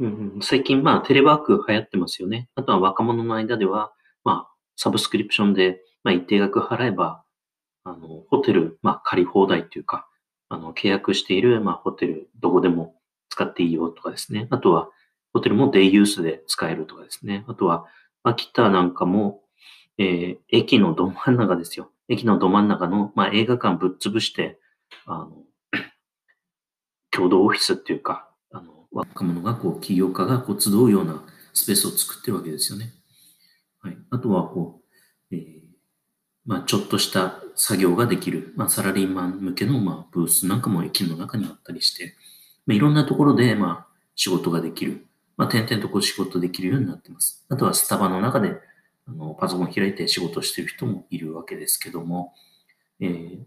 うん最近、まあ、テレワーク流行ってますよね。あとは若者の間では、まあ、サブスクリプションで、まあ、一定額払えば、あの、ホテル、まあ、借り放題というか、あの、契約している、まあ、ホテル、どこでも使っていいよとかですね。あとは、ホテルもデイユースで使えるとかですね。あとは、秋田なんかも、えー、駅のど真ん中ですよ。駅のど真ん中の、まあ、映画館ぶっ潰して、あの、共同オフィスっていうか、若者がこう、起業家がこう集うようなスペースを作ってるわけですよね。はい。あとは、こう、えー、まあ、ちょっとした作業ができる、まあ、サラリーマン向けの、まあ、ブースなんかも駅の中にあったりして、まあ、いろんなところで、まあ、仕事ができる。まあ、点々とこう仕事できるようになってます。あとはスタバの中で、あの、パソコン開いて仕事してる人もいるわけですけども、えー、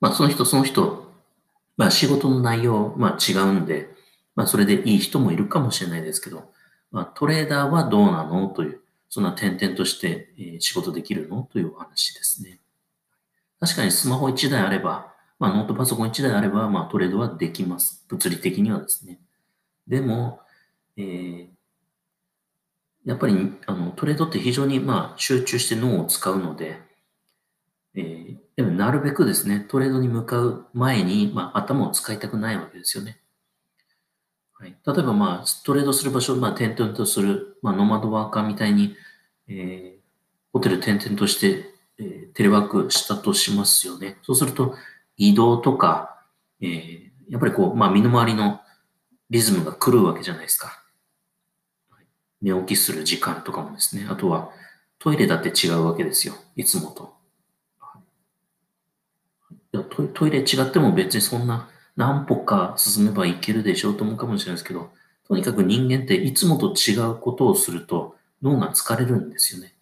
まあ、その人その人、まあ、仕事の内容、まあ、違うんで、まあ、それでいい人もいるかもしれないですけど、まあ、トレーダーはどうなの？という、そんな点々として、仕事できるの？というお話ですね。確かにスマホ1台あれば、まあ、ノートパソコン1台あれば、まあ、トレードはできます。物理的にはですね。でも、えー、やっぱりあのトレードって非常に、まあ、集中して脳を使うので、なるべくですね、トレードに向かう前に、まあ、頭を使いたくないわけですよね。はい、例えば、まあ、トレードする場所、まあ、点々とする、まあ、ノマドワーカーみたいに、えー、ホテル転々として、えー、テレワークしたとしますよね。そうすると、移動とか、えー、やっぱりこう、まあ、身の回りのリズムが来るわけじゃないですか。寝起きする時間とかもですね。あとは、トイレだって違うわけですよ。いつもと。いやトトイレ違っても別にそんな何歩か進めばいけるでしょうと思うかもしれないですけど、とにかく人間っていつもと違うことをすると脳が疲れるんですよね。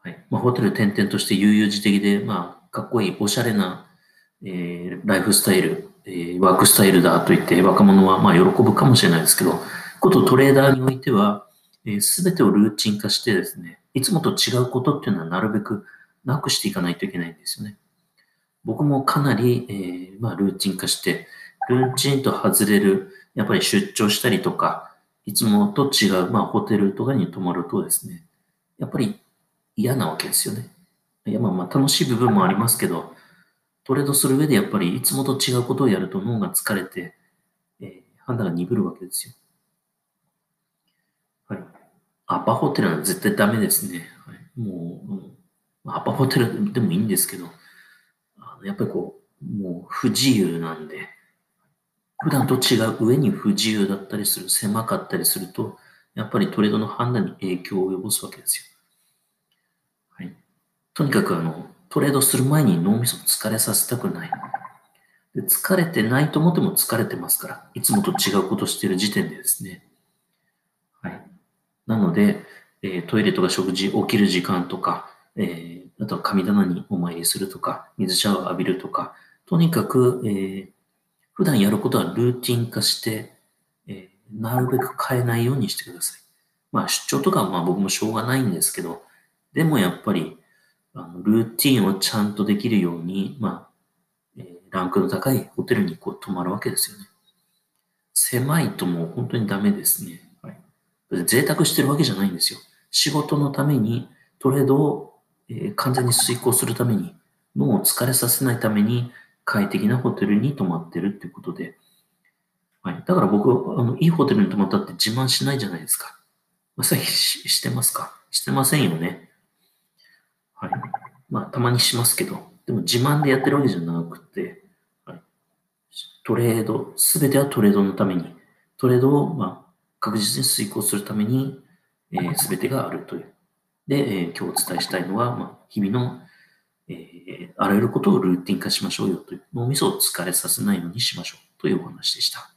はいまあ、ホテル転々として悠々自適で、まあ、かっこいい、おしゃれな、えー、ライフスタイル、えー、ワークスタイルだと言って若者はまあ喜ぶかもしれないですけど、ことトレーダーにおいては、す、えー、べ、てをルーチン化してですね、いつもと違うことっていうのはなるべくなくしていかないといけないんですよね。僕もかなり、えー、まあ、ルーチン化して、ルーチンと外れる、やっぱり出張したりとか、いつもと違う、まあ、ホテルとかに泊まるとですね、やっぱり嫌なわけですよね。いや、まあまあ楽しい部分もありますけど、トレードする上でやっぱりいつもと違うことをやると脳が疲れて、えー、判断が鈍るわけですよ。はい。アパホテルは絶対ダメですね。はい、もう、うん、アパホテルでもいいんですけど、やっぱりこう、もう不自由なんで、普段と違う上に不自由だったりする、狭かったりすると、やっぱりトレードの判断に影響を及ぼすわけですよ。はい。とにかくあの、トレードする前に脳みそ疲れさせたくない。で疲れてないと思っても疲れてますから、いつもと違うことしてる時点でですね。はい。なので、えー、トイレとか食事、起きる時間とか、えー、あとは神棚にお参りするとか、水シャワー浴びるとか、とにかく、えー、普段やることはルーティン化して、えー、なるべく変えないようにしてください。まあ出張とかはまあ僕もしょうがないんですけど、でもやっぱり、あのルーティンをちゃんとできるように、まあ、えー、ランクの高いホテルにこう泊まるわけですよね。狭いともう本当にダメですね。はい。贅沢してるわけじゃないんですよ。仕事のためにトレードを、えー、完全に遂行するために、脳を疲れさせないために、快適なホテルに泊まってるっていうことで、はい。だから僕、あの、いいホテルに泊まったって自慢しないじゃないですか。まさにししてますかしてませんよね。はい。まあ、たまにしますけど、でも自慢でやってるわけじゃなくて、はい、トレード、すべてはトレードのために、トレードを、まあ、確実に遂行するために、す、えー、べ、てがあるという。で、えー、今日お伝えしたいのは、まあ、日々のえー、あらゆることをルーティン化しましょうよという、脳みそを疲れさせないようにしましょうというお話でした。